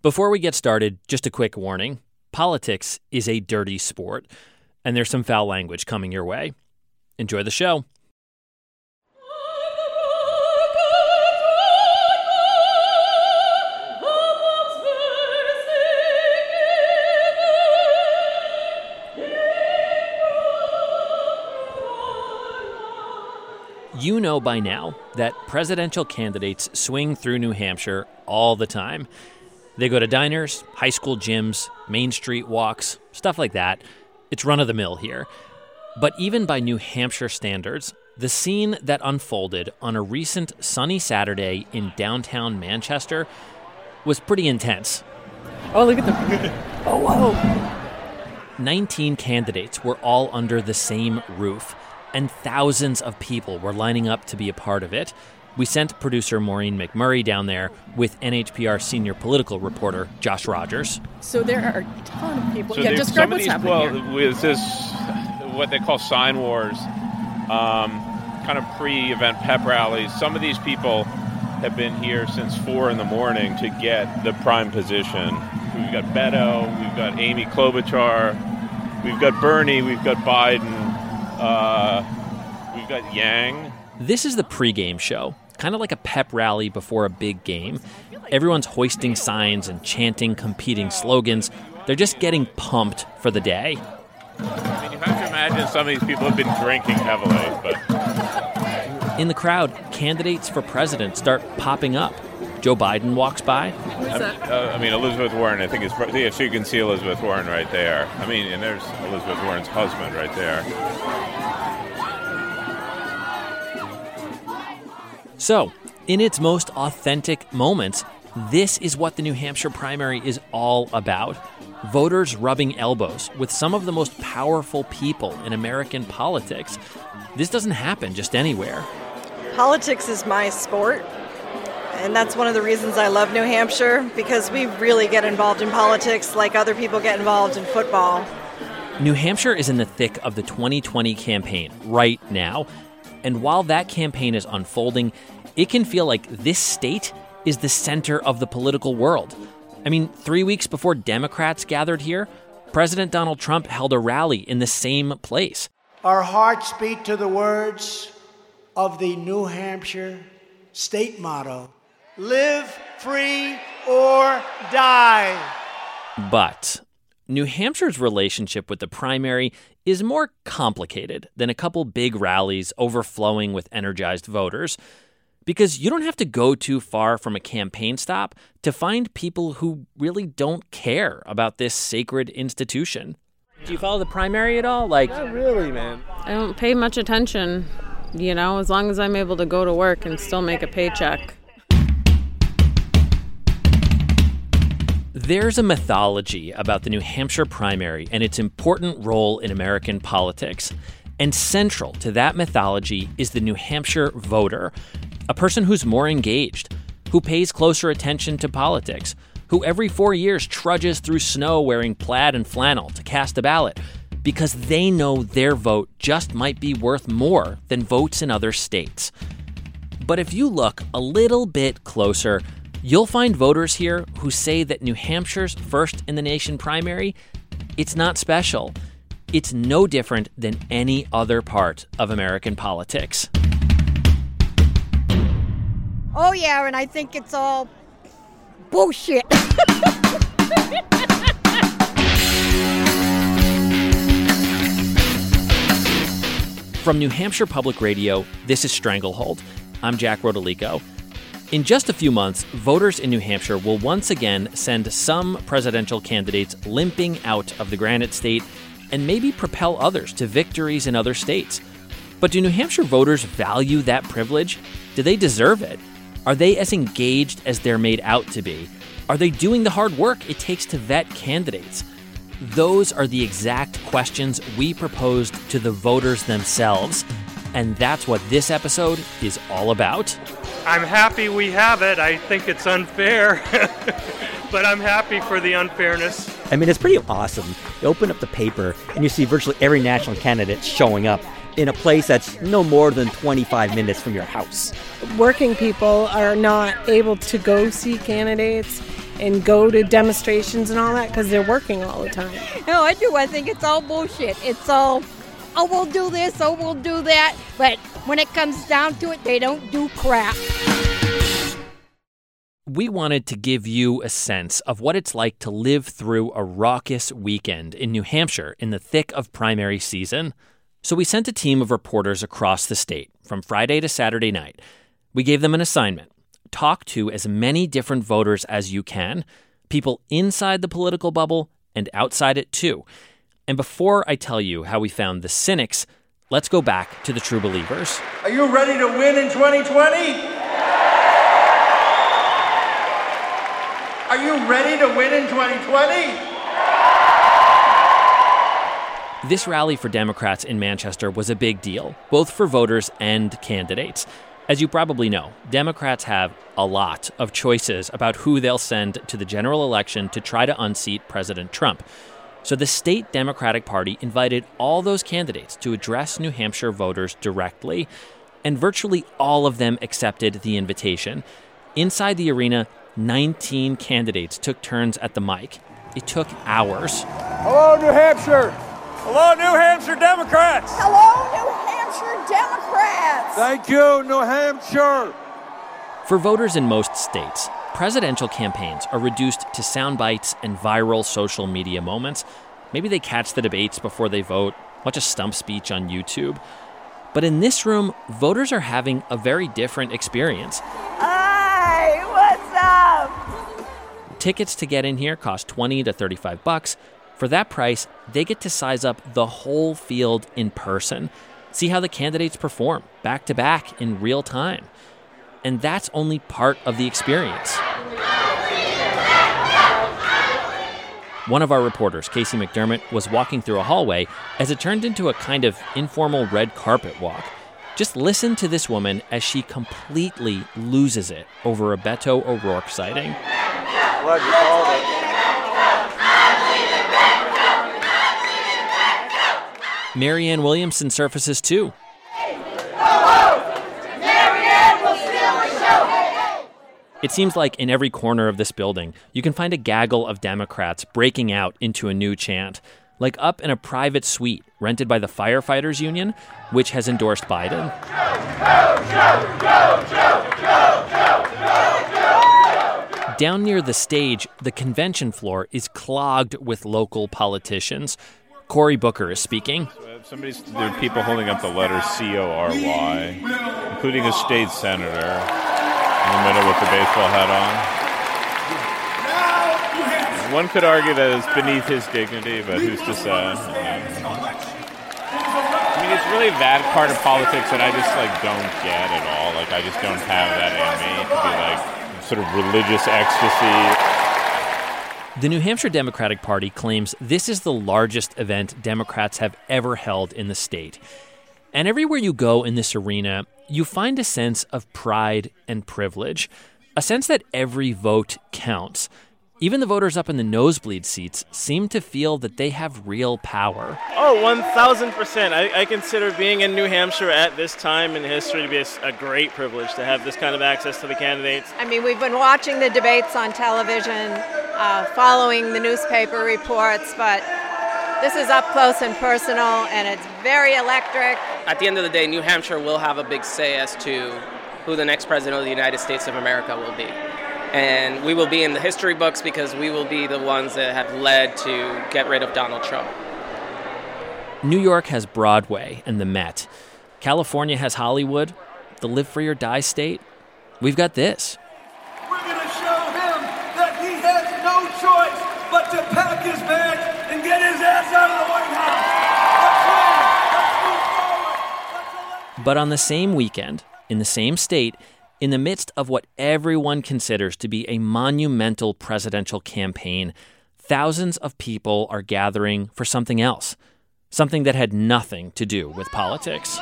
Before we get started, just a quick warning politics is a dirty sport, and there's some foul language coming your way. Enjoy the show. You know by now that presidential candidates swing through New Hampshire all the time. They go to diners, high school gyms, Main Street walks, stuff like that. It's run of the mill here. But even by New Hampshire standards, the scene that unfolded on a recent sunny Saturday in downtown Manchester was pretty intense. Oh, look at them. oh, whoa. 19 candidates were all under the same roof and thousands of people were lining up to be a part of it. We sent producer Maureen McMurray down there with NHPR senior political reporter Josh Rogers. So there are a ton of people. So yeah, describe what's these, happening well, here. with this, what they call sign wars, um, kind of pre-event pep rallies. Some of these people have been here since four in the morning to get the prime position. We've got Beto, we've got Amy Klobuchar, we've got Bernie, we've got Biden. Uh, we've got Yang. This is the pregame show, kind of like a pep rally before a big game. Everyone's hoisting signs and chanting competing slogans. They're just getting pumped for the day. I mean, you have to imagine some of these people have been drinking heavily, but. In the crowd, candidates for president start popping up. Joe Biden walks by. Uh, I mean, Elizabeth Warren, I think is. Yeah, so you can see Elizabeth Warren right there. I mean, and there's Elizabeth Warren's husband right there. So, in its most authentic moments, this is what the New Hampshire primary is all about. Voters rubbing elbows with some of the most powerful people in American politics. This doesn't happen just anywhere. Politics is my sport. And that's one of the reasons I love New Hampshire because we really get involved in politics like other people get involved in football. New Hampshire is in the thick of the 2020 campaign right now. And while that campaign is unfolding, it can feel like this state is the center of the political world. I mean, three weeks before Democrats gathered here, President Donald Trump held a rally in the same place. Our hearts beat to the words of the New Hampshire state motto live free or die. But New Hampshire's relationship with the primary is more complicated than a couple big rallies overflowing with energized voters. Because you don't have to go too far from a campaign stop to find people who really don't care about this sacred institution. Do you follow the primary at all? Like, not really, man. I don't pay much attention, you know, as long as I'm able to go to work and still make a paycheck. There's a mythology about the New Hampshire primary and its important role in American politics. And central to that mythology is the New Hampshire voter, a person who's more engaged, who pays closer attention to politics, who every four years trudges through snow wearing plaid and flannel to cast a ballot because they know their vote just might be worth more than votes in other states. But if you look a little bit closer, you'll find voters here who say that New Hampshire's first in the nation primary, it's not special. It's no different than any other part of American politics. Oh, yeah, and I think it's all bullshit. From New Hampshire Public Radio, this is Stranglehold. I'm Jack Rodolico. In just a few months, voters in New Hampshire will once again send some presidential candidates limping out of the Granite State and maybe propel others to victories in other states. But do New Hampshire voters value that privilege? Do they deserve it? Are they as engaged as they're made out to be? Are they doing the hard work it takes to vet candidates? Those are the exact questions we proposed to the voters themselves. And that's what this episode is all about. I'm happy we have it. I think it's unfair, but I'm happy for the unfairness. I mean, it's pretty awesome. You open up the paper and you see virtually every national candidate showing up in a place that's no more than 25 minutes from your house. Working people are not able to go see candidates and go to demonstrations and all that because they're working all the time. No, I do. I think it's all bullshit. It's all, oh, we'll do this, oh, we'll do that. But when it comes down to it, they don't do crap. We wanted to give you a sense of what it's like to live through a raucous weekend in New Hampshire in the thick of primary season. So we sent a team of reporters across the state from Friday to Saturday night. We gave them an assignment talk to as many different voters as you can, people inside the political bubble and outside it too. And before I tell you how we found the cynics, let's go back to the true believers. Are you ready to win in 2020? Are you ready to win in 2020? This rally for Democrats in Manchester was a big deal, both for voters and candidates. As you probably know, Democrats have a lot of choices about who they'll send to the general election to try to unseat President Trump. So the state Democratic Party invited all those candidates to address New Hampshire voters directly, and virtually all of them accepted the invitation. Inside the arena, 19 candidates took turns at the mic. It took hours. Hello, New Hampshire. Hello, New Hampshire Democrats. Hello, New Hampshire Democrats. Thank you, New Hampshire. For voters in most states, presidential campaigns are reduced to sound bites and viral social media moments. Maybe they catch the debates before they vote, watch a stump speech on YouTube. But in this room, voters are having a very different experience. Hi, what's up? Tickets to get in here cost 20 to 35 bucks. For that price, they get to size up the whole field in person, see how the candidates perform back to back in real time. And that's only part of the experience. One of our reporters, Casey McDermott, was walking through a hallway as it turned into a kind of informal red carpet walk. Just listen to this woman as she completely loses it over a Beto O'Rourke sighting. Glad you called it. Marianne Williamson surfaces too. It seems like in every corner of this building, you can find a gaggle of Democrats breaking out into a new chant, like up in a private suite rented by the Firefighters Union, which has endorsed Biden. Down near the stage, the convention floor is clogged with local politicians. Cory Booker is speaking. Uh, somebody's there are people holding up the letter C O R Y, including a state senator in the middle with the baseball hat on. One could argue that it's beneath his dignity, but who's to say? I mean, it's really that part of politics that I just like don't get at all. Like, I just don't have that in me to be like sort of religious ecstasy. The New Hampshire Democratic Party claims this is the largest event Democrats have ever held in the state. And everywhere you go in this arena, you find a sense of pride and privilege, a sense that every vote counts. Even the voters up in the nosebleed seats seem to feel that they have real power. Oh, 1,000%. I, I consider being in New Hampshire at this time in history to be a, a, great privilege to have this kind of access to the candidates. I mean, we've been watching the debates on television, uh, following the newspaper reports, but this is up close and personal, and it's very electric. At the end of the day, New Hampshire will have a big say as to who the next president of the United States of America will be. And we will be in the history books because we will be the ones that have led to get rid of Donald Trump. New York has Broadway and the Met. California has Hollywood, the live free or die state. We've got this. But on the same weekend, in the same state, in the midst of what everyone considers to be a monumental presidential campaign, thousands of people are gathering for something else, something that had nothing to do with politics.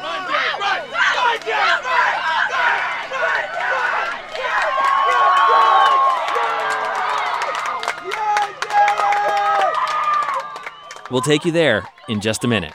We'll take you there in just a minute.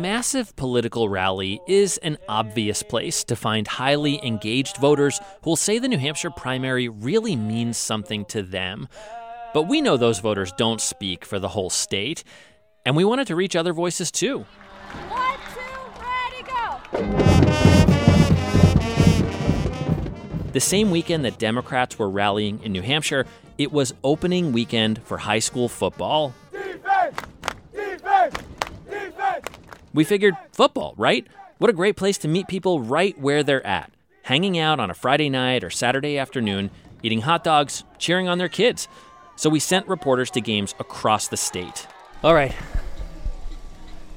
Massive political rally is an obvious place to find highly engaged voters who will say the New Hampshire primary really means something to them. But we know those voters don't speak for the whole state, and we wanted to reach other voices too. One, two, ready, go! The same weekend that Democrats were rallying in New Hampshire, it was opening weekend for high school football. We figured football, right? What a great place to meet people right where they're at, hanging out on a Friday night or Saturday afternoon, eating hot dogs, cheering on their kids. So we sent reporters to games across the state. All right.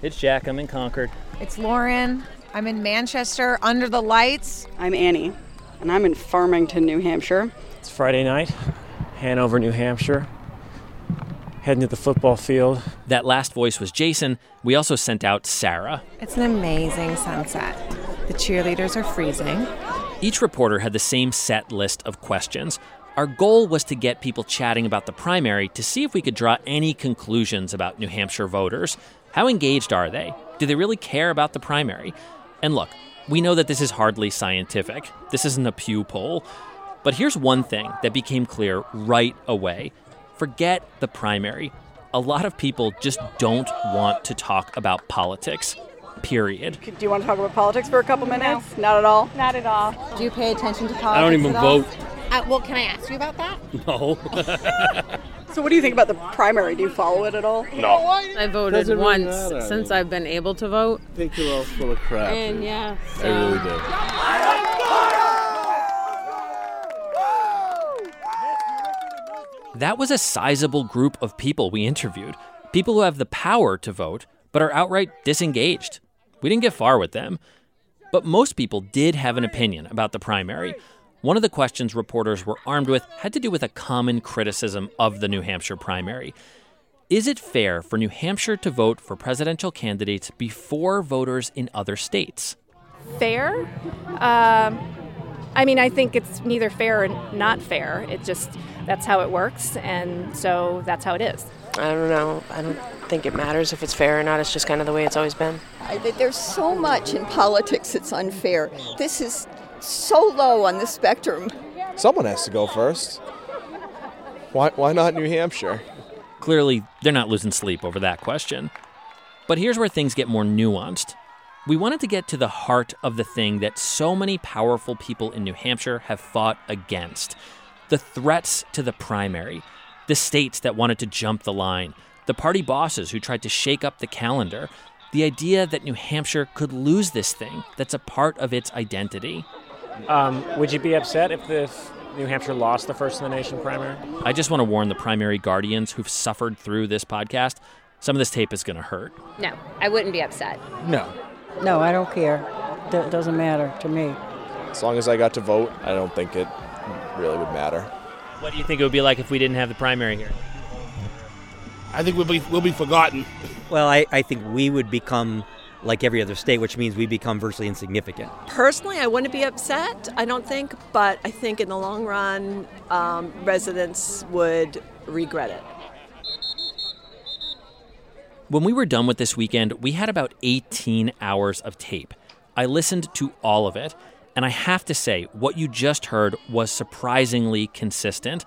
It's Jack. I'm in Concord. It's Lauren. I'm in Manchester under the lights. I'm Annie, and I'm in Farmington, New Hampshire. It's Friday night, Hanover, New Hampshire. Heading to the football field. That last voice was Jason. We also sent out Sarah. It's an amazing sunset. The cheerleaders are freezing. Each reporter had the same set list of questions. Our goal was to get people chatting about the primary to see if we could draw any conclusions about New Hampshire voters. How engaged are they? Do they really care about the primary? And look, we know that this is hardly scientific. This isn't a Pew poll. But here's one thing that became clear right away forget the primary. A lot of people just don't want to talk about politics. Period. Do you want to talk about politics for a couple minutes? Not at all? Not at all. Do you pay attention to politics? I don't even at vote. Uh, well, can I ask you about that? No. So, what do you think about the primary? Do you follow it at all? No. I voted Doesn't really once matter. since I've been able to vote. I think you're all full of crap. And dude. yeah, I so- really do. That was a sizable group of people we interviewed. People who have the power to vote, but are outright disengaged. We didn't get far with them. But most people did have an opinion about the primary. One of the questions reporters were armed with had to do with a common criticism of the New Hampshire primary. Is it fair for New Hampshire to vote for presidential candidates before voters in other states? fair. Um, I mean, I think it's neither fair or not fair. It just that's how it works, and so that's how it is. I don't know. I don't think it matters if it's fair or not. It's just kind of the way it's always been. There's so much in politics that's unfair. This is so low on the spectrum. Someone has to go first. Why, why not New Hampshire? Clearly, they're not losing sleep over that question. But here's where things get more nuanced. We wanted to get to the heart of the thing that so many powerful people in New Hampshire have fought against the threats to the primary, the states that wanted to jump the line, the party bosses who tried to shake up the calendar, the idea that New Hampshire could lose this thing that's a part of its identity. Um, would you be upset if the if New Hampshire lost the first in the nation primary? I just want to warn the primary guardians who've suffered through this podcast some of this tape is going to hurt. No, I wouldn't be upset. No. No, I don't care. It doesn't matter to me. As long as I got to vote, I don't think it really would matter. What do you think it would be like if we didn't have the primary here? I think we'll be we'll be forgotten. Well, I, I think we would become like every other state, which means we become virtually insignificant. Personally, I wouldn't be upset, I don't think, but I think in the long run, um, residents would regret it. When we were done with this weekend, we had about 18 hours of tape. I listened to all of it, and I have to say, what you just heard was surprisingly consistent.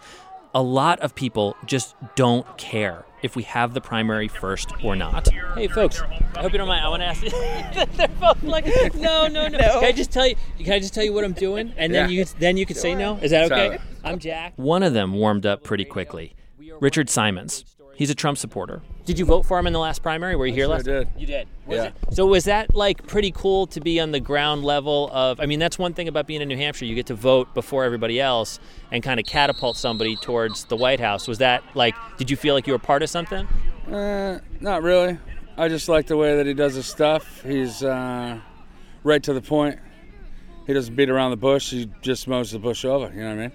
A lot of people just don't care if we have the primary first or not. Hey, folks, I hope you don't mind. I want to ask you. They're both like, no, no, no, Can I just tell you? Can I just tell you what I'm doing, and then Yeah. you then you can say no? Is that okay? Sorry. I'm Jack. One of them warmed up pretty quickly. Richard Simons. He's a Trump supporter. Did you vote for him in the last primary? Were you here sure last? did. You did. Was Yeah. it- so was that like pretty cool to be on the ground level of? I mean, that's one thing about being in New Hampshire. You get to vote before everybody else and kind of catapult somebody towards the White House. Was that like? Did you feel like you were part of something? Uh, not really. I just like the way that he does his stuff. He's uh, right to the point. He doesn't beat around the bush. He just mows the bush over. You know what I mean?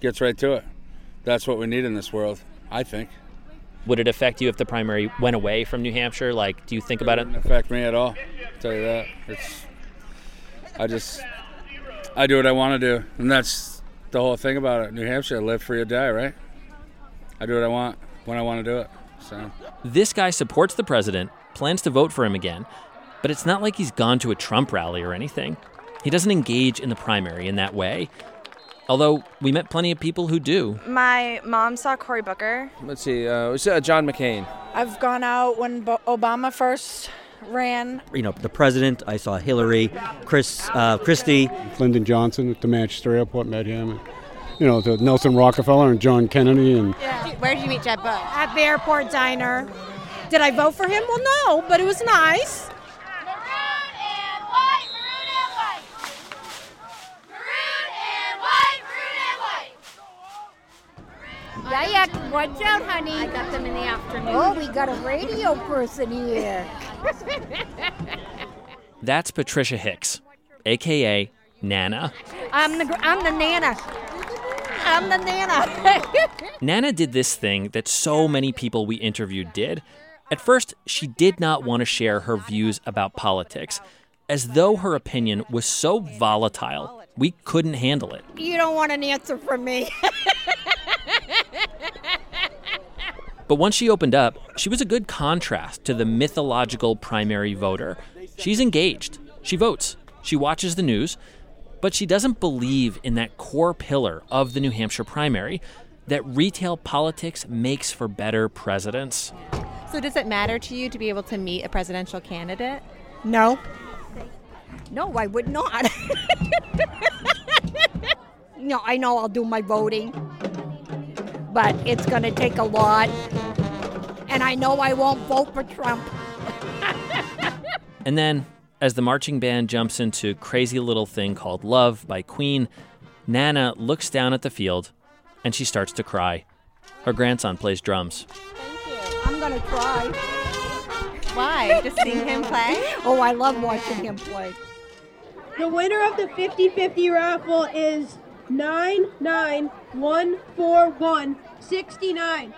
Gets right to it. That's what we need in this world, I think. Would it affect you if the primary went away from New Hampshire? Like, do you think about it? Affect me at all. I'll tell you that. It's. I just. I do what I want to do, and that's the whole thing about it. New Hampshire, live free or die, right? I do what I want when I want to do it. So. This guy supports the president, plans to vote for him again, but it's not like he's gone to a Trump rally or anything. He doesn't engage in the primary in that way. Although we met plenty of people who do. My mom saw Cory Booker. Let's see. Uh, we saw John McCain. I've gone out when Bo- Obama first ran. You know, the president. I saw Hillary, Chris uh, Christie. Lyndon Johnson at the Manchester airport met him. And, you know, the Nelson Rockefeller and John Kennedy and Where did you meet Jeb Bush? At the airport diner. Did I vote for him? Well, no, but it was nice. Yeah, yeah. Watch out, honey. I got them in the afternoon. Oh, we got a radio person here. That's Patricia Hicks, aka Nana. I'm the I'm the nana. I'm the nana. Nana did this thing that so many people we interviewed did. At first, she did not want to share her views about politics, as though her opinion was so volatile, we couldn't handle it. you don't want an answer from me. But once she opened up, she was a good contrast to the mythological primary voter. She's engaged, she votes, she watches the news, but she doesn't believe in that core pillar of the New Hampshire primary that retail politics makes for better presidents. So, does it matter to you to be able to meet a presidential candidate? No. No, I would not. no, I know I'll do my voting, but it's going to take a lot. And I know I won't vote for Trump. And then, as the marching band jumps into Crazy Little Thing Called Love by Queen, Nana looks down at the field and she starts to cry. Her grandson plays drums. Thank you. I'm going to try. Why? Just seeing him play? Oh, I love watching him play. The winner of the 50 50 raffle is 9914169.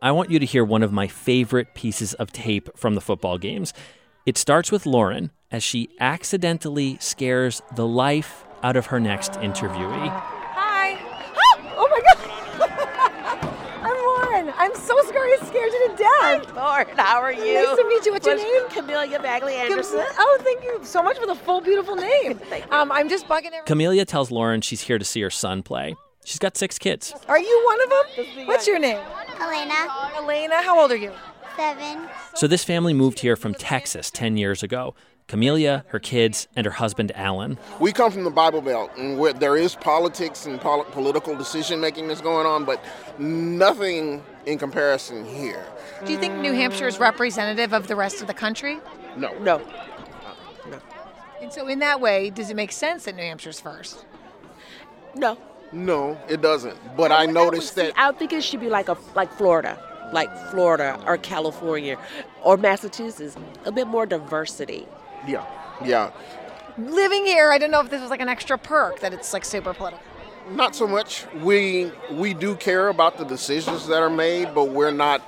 I want you to hear one of my favorite pieces of tape from the football games. It starts with Lauren as she accidentally scares the life out of her next interviewee. Hi. Oh my god. I'm Lauren. I'm so sorry I scared you to. Lauren, how are you? Nice to meet you. What's your name? Camellia Bagley Anderson. Cam- Oh, thank you so much for the full, beautiful name. um, I'm just bugging everyone. Camellia tells Lauren she's here to see her son play. She's got six kids. Are you one of them? What's your name? Elena. Elena. How old are you? Seven. So this family moved here from Texas 10 years ago. Camellia, her kids, and her husband Alan. We come from the Bible Belt, and where there is politics and pol- political decision making that's going on, but nothing in comparison here. Do you think New Hampshire is representative of the rest of the country? No. No. And so, in that way, does it make sense that New Hampshire's first? No. No, it doesn't. But I noticed that I think it should be like a like Florida, like Florida or California or Massachusetts. A bit more diversity. Yeah, yeah. Living here, I don't know if this was like an extra perk that it's like super political. Not so much. We we do care about the decisions that are made, but we're not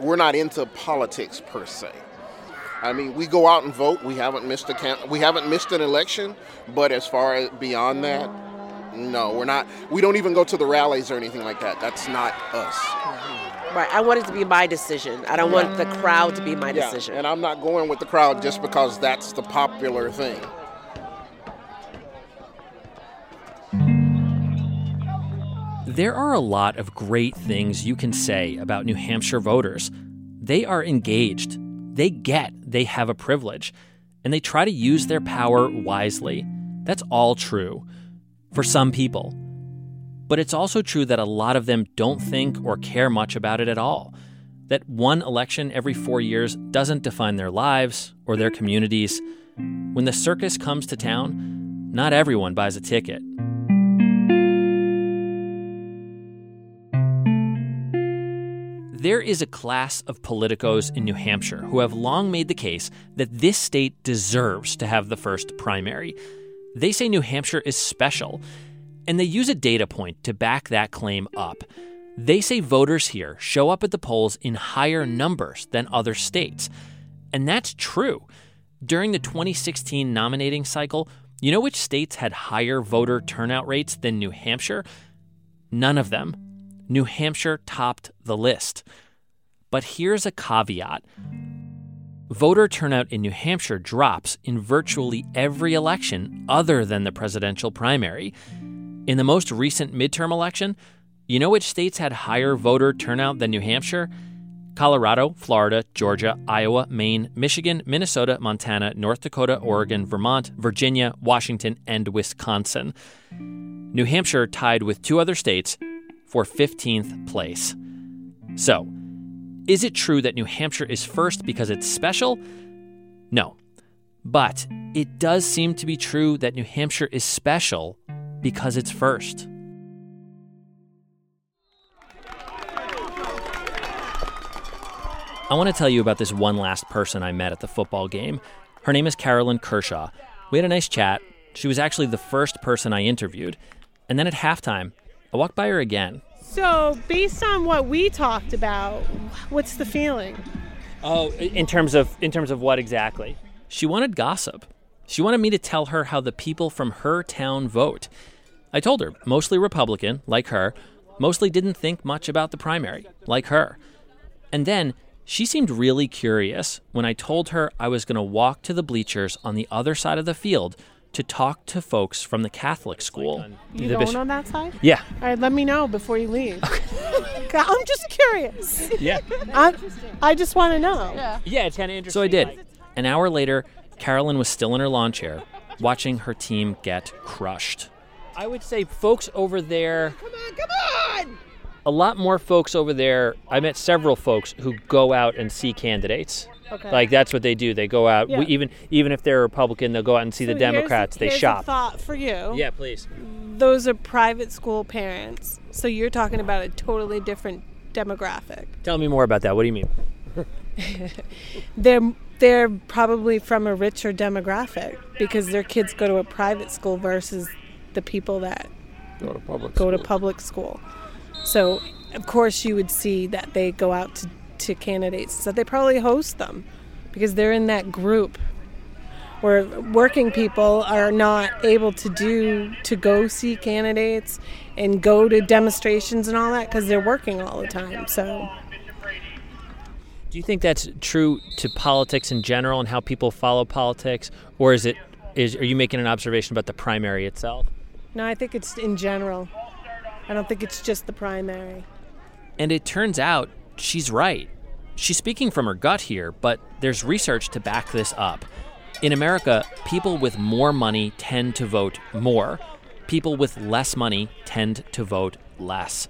we're not into politics per se. I mean, we go out and vote. We haven't missed a can- we haven't missed an election, but as far as beyond that, no, we're not. We don't even go to the rallies or anything like that. That's not us. Right. I want it to be my decision. I don't want the crowd to be my Yeah, decision. and I'm not going with the crowd just because that's the popular thing. There are a lot of great things you can say about New Hampshire voters. They are engaged, they get they have a privilege, and they try to use their power wisely. That's all true for some people. But it's also true that a lot of them don't think or care much about it at all. That one election every four years doesn't define their lives or their communities. When the circus comes to town, not everyone buys a ticket. There is a class of politicos in New Hampshire who have long made the case that this state deserves to have the first primary. They say New Hampshire is special, and they use a data point to back that claim up. They say voters here show up at the polls in higher numbers than other states. And that's true. During the 2016 nominating cycle, you know which states had higher voter turnout rates than New Hampshire? None of them. New Hampshire topped the list. But here's a caveat voter turnout in New Hampshire drops in virtually every election other than the presidential primary. In the most recent midterm election, you know which states had higher voter turnout than New Hampshire? Colorado, Florida, Georgia, Iowa, Maine, Michigan, Minnesota, Montana, North Dakota, Oregon, Vermont, Virginia, Washington, and Wisconsin. New Hampshire tied with two other states for 15th place. So, is it true that New Hampshire is first because it's special? No. But it does seem to be true that New Hampshire is special because it's first. I want to tell you about this one last person I met at the football game. Her name is Carolyn Kershaw. We had a nice chat. She was actually the first person I interviewed. And then at halftime, I walked by her again. So, based on what we talked about, what's the feeling? Oh, in terms of in terms of what exactly? She wanted gossip. She wanted me to tell her how the people from her town vote. I told her, mostly Republican, like her, mostly didn't think much about the primary, like her. And then she seemed really curious when I told her I was going to walk to the bleachers on the other side of the field to talk to folks from the Catholic school. You The going bis- on that side? Yeah. All right, let me know before you leave. I'm just curious. Yeah. I'm, I just want to know. Yeah. Yeah, it's kind of interesting. So I did. An hour later, Carolyn was still in her lawn chair, watching her team get crushed. I would say folks over there. Come on, come on! A lot more folks over there. I met several folks who go out and see candidates. Okay. Like that's what they do. They go out. Yeah. We, even even if they're Republican, they'll go out and see So the here's- Democrats. they here's a shop. thought for you. Yeah, please. Those are private school parents. So you're talking about a totally different demographic. Tell me more about that. What do you mean? They're they're probably from a richer demographic because their kids go to a private school versus the people that Go to public go to public school. So of course you would see that they go out to, to candidates. So they probably host them because they're in that group where working people are not able to do to go see candidates and go to demonstrations and all that because they're working all the time. So Do you think that's true to politics in general and how people follow politics, or is it is are you making an observation about the primary itself? no, I think it's in general. I don't think it's just the primary. And it turns out she's right. She's speaking from her gut here, but there's research to back this up. In America, people with more money tend to vote more. People with less money tend to vote less.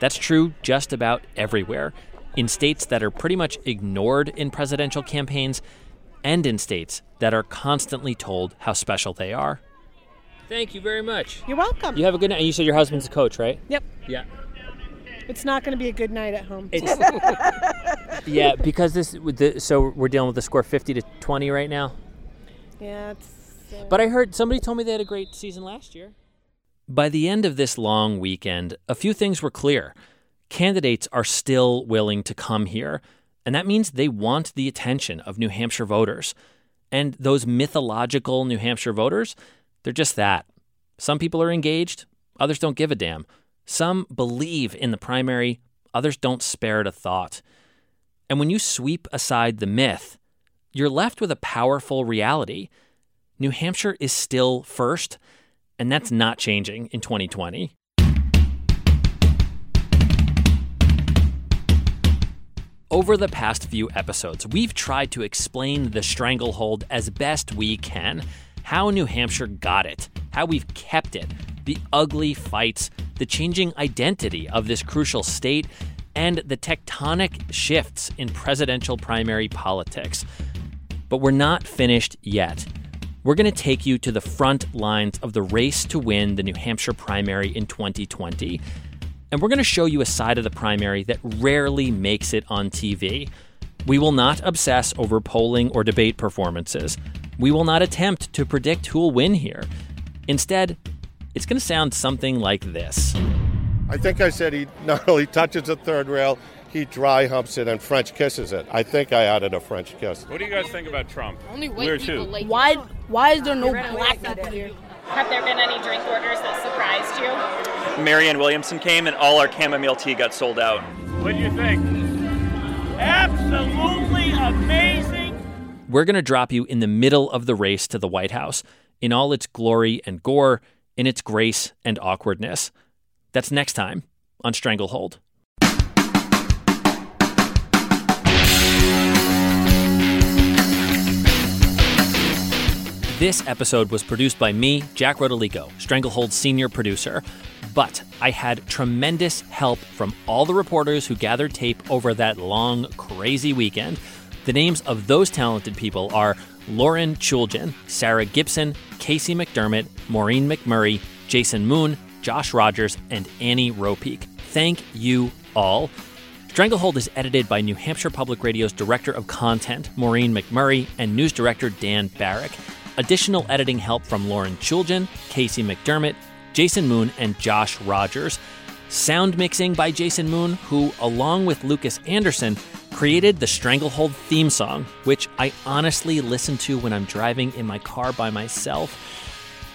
That's true just about everywhere. In states that are pretty much ignored in presidential campaigns, and in states that are constantly told how special they are. Thank you very much. You're welcome. You have a good night. And you said your husband's a coach, right? Yep. Yeah. It's not going to be a good night at home. Yeah, because this the, so we're dealing with the score 50 to 20 right now. yeah, it's. uh, But I heard somebody told me they had a great season last year. By the end of this long weekend, a few things were clear. Candidates are still willing to come here. And that means they want the attention of New Hampshire voters. And those mythological New Hampshire voters, they're just that. Some people are engaged, others don't give a damn. Some believe in the primary, others don't spare it a thought. And when you sweep aside the myth, you're left with a powerful reality. New Hampshire is still first, and that's not changing in 2020. Over the past few episodes, we've tried to explain the stranglehold as best we can. How New Hampshire got it, how we've kept it, the ugly fights, the changing identity of this crucial state, and the tectonic shifts in presidential primary politics. But we're not finished yet. We're going to take you to the front lines of the race to win the New Hampshire primary in 2020. And we're going to show you a side of the primary that rarely makes it on TV. We will not obsess over polling or debate performances. We will not attempt to predict who will win here. Instead, it's going to sound something like this. I think I said he not only touches the third rail, he dry humps it and French kisses it. I think I added a French kiss. What do you guys think about Trump? Only white Where people like why why is there no black people here? Have there been any drink orders that surprised you? Marianne Williamson came and all our chamomile tea got sold out. What do you think? Absolutely amazing. We're going to drop you in the middle of the race to the White House in all its glory and gore, in its grace and awkwardness. That's next time on Stranglehold. This episode was produced by me, Jack Rodolico, Stranglehold's senior producer. But I had tremendous help from all the reporters who gathered tape over that long, crazy weekend. The names of those talented people are Lauren Chooljian, Sarah Gibson, Casey McDermott, Maureen McMurray, Jason Moon, Josh Rogers, and Annie Ropeek. Thank you all. Stranglehold is edited by New Hampshire Public Radio's Director of Content, Maureen McMurray, and News Director Dan Barrick. Additional editing help from Lauren Chooljian, Casey McDermott, Jason Moon, and Josh Rogers. Sound mixing by Jason Moon, who, along with Lucas Anderson, created the Stranglehold theme song, which I honestly listen to when I'm driving in my car by myself.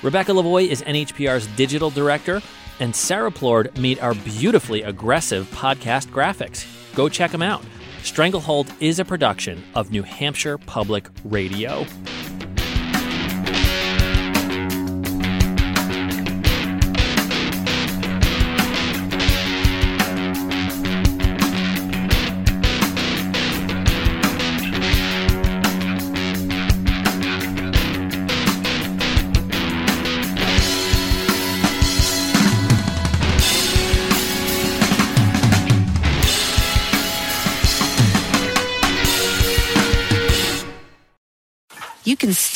Rebecca Lavoie is NHPR's digital director, and Sarah Plourde made our beautifully aggressive podcast graphics. Go check them out. Stranglehold is a production of New Hampshire Public Radio.